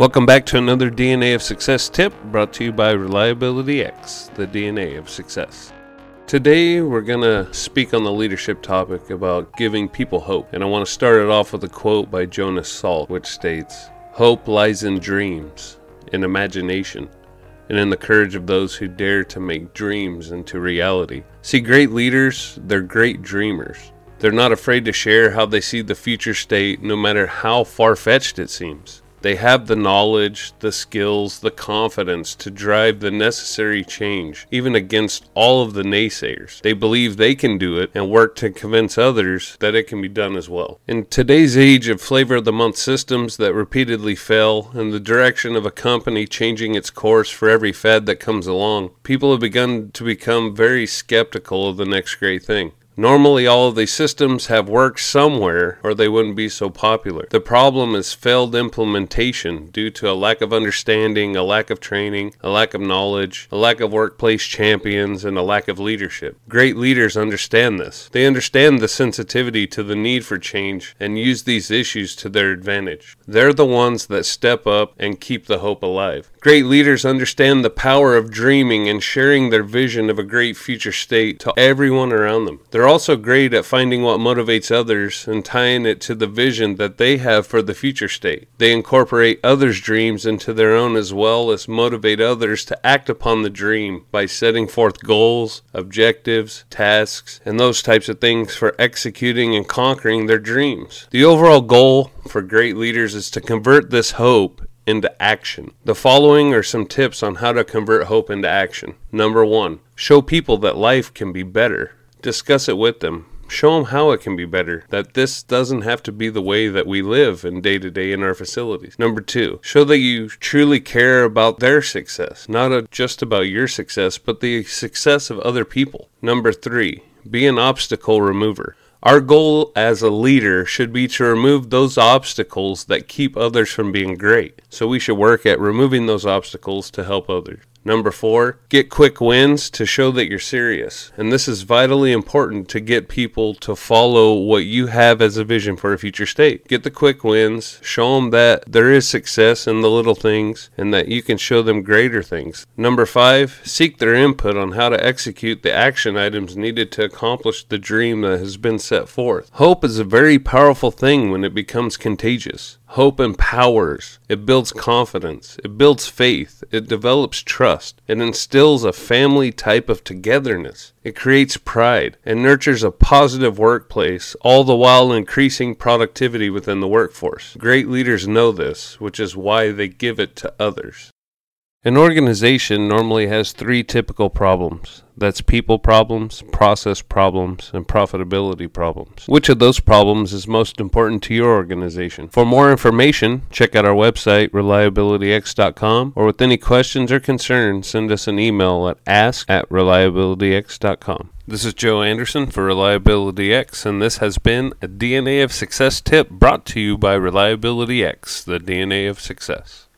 Welcome back to another DNA of Success tip brought to you by Reliability X, the DNA of success. Today, we're going to speak on the leadership topic about giving people hope. And I want to start it off with a quote by Jonas Salk, which states Hope lies in dreams, in imagination, and in the courage of those who dare to make dreams into reality. See, great leaders, they're great dreamers. They're not afraid to share how they see the future state, no matter how far fetched it seems. They have the knowledge, the skills, the confidence to drive the necessary change, even against all of the naysayers. They believe they can do it and work to convince others that it can be done as well. In today's age of flavor of the month systems that repeatedly fail and the direction of a company changing its course for every fad that comes along, people have begun to become very skeptical of the next great thing. Normally, all of these systems have worked somewhere or they wouldn't be so popular. The problem is failed implementation due to a lack of understanding, a lack of training, a lack of knowledge, a lack of workplace champions, and a lack of leadership. Great leaders understand this. They understand the sensitivity to the need for change and use these issues to their advantage. They're the ones that step up and keep the hope alive. Great leaders understand the power of dreaming and sharing their vision of a great future state to everyone around them. They're also great at finding what motivates others and tying it to the vision that they have for the future state. They incorporate others' dreams into their own as well as motivate others to act upon the dream by setting forth goals, objectives, tasks, and those types of things for executing and conquering their dreams. The overall goal for great leaders is to convert this hope into action. The following are some tips on how to convert hope into action. Number one, show people that life can be better discuss it with them. Show them how it can be better, that this doesn't have to be the way that we live in day to day in our facilities. Number two, show that you truly care about their success, not just about your success, but the success of other people. Number three, be an obstacle remover. Our goal as a leader should be to remove those obstacles that keep others from being great. So we should work at removing those obstacles to help others. Number four, get quick wins to show that you're serious. And this is vitally important to get people to follow what you have as a vision for a future state. Get the quick wins, show them that there is success in the little things and that you can show them greater things. Number five, seek their input on how to execute the action items needed to accomplish the dream that has been set forth. Hope is a very powerful thing when it becomes contagious. Hope empowers, it builds confidence, it builds faith, it develops trust, it instills a family type of togetherness, it creates pride, and nurtures a positive workplace, all the while increasing productivity within the workforce. Great leaders know this, which is why they give it to others. An organization normally has three typical problems. That's people problems, process problems, and profitability problems. Which of those problems is most important to your organization? For more information, check out our website, reliabilityx.com, or with any questions or concerns, send us an email at ask at reliabilityx.com. This is Joe Anderson for Reliability X, and this has been a DNA of Success tip brought to you by Reliability X, the DNA of Success.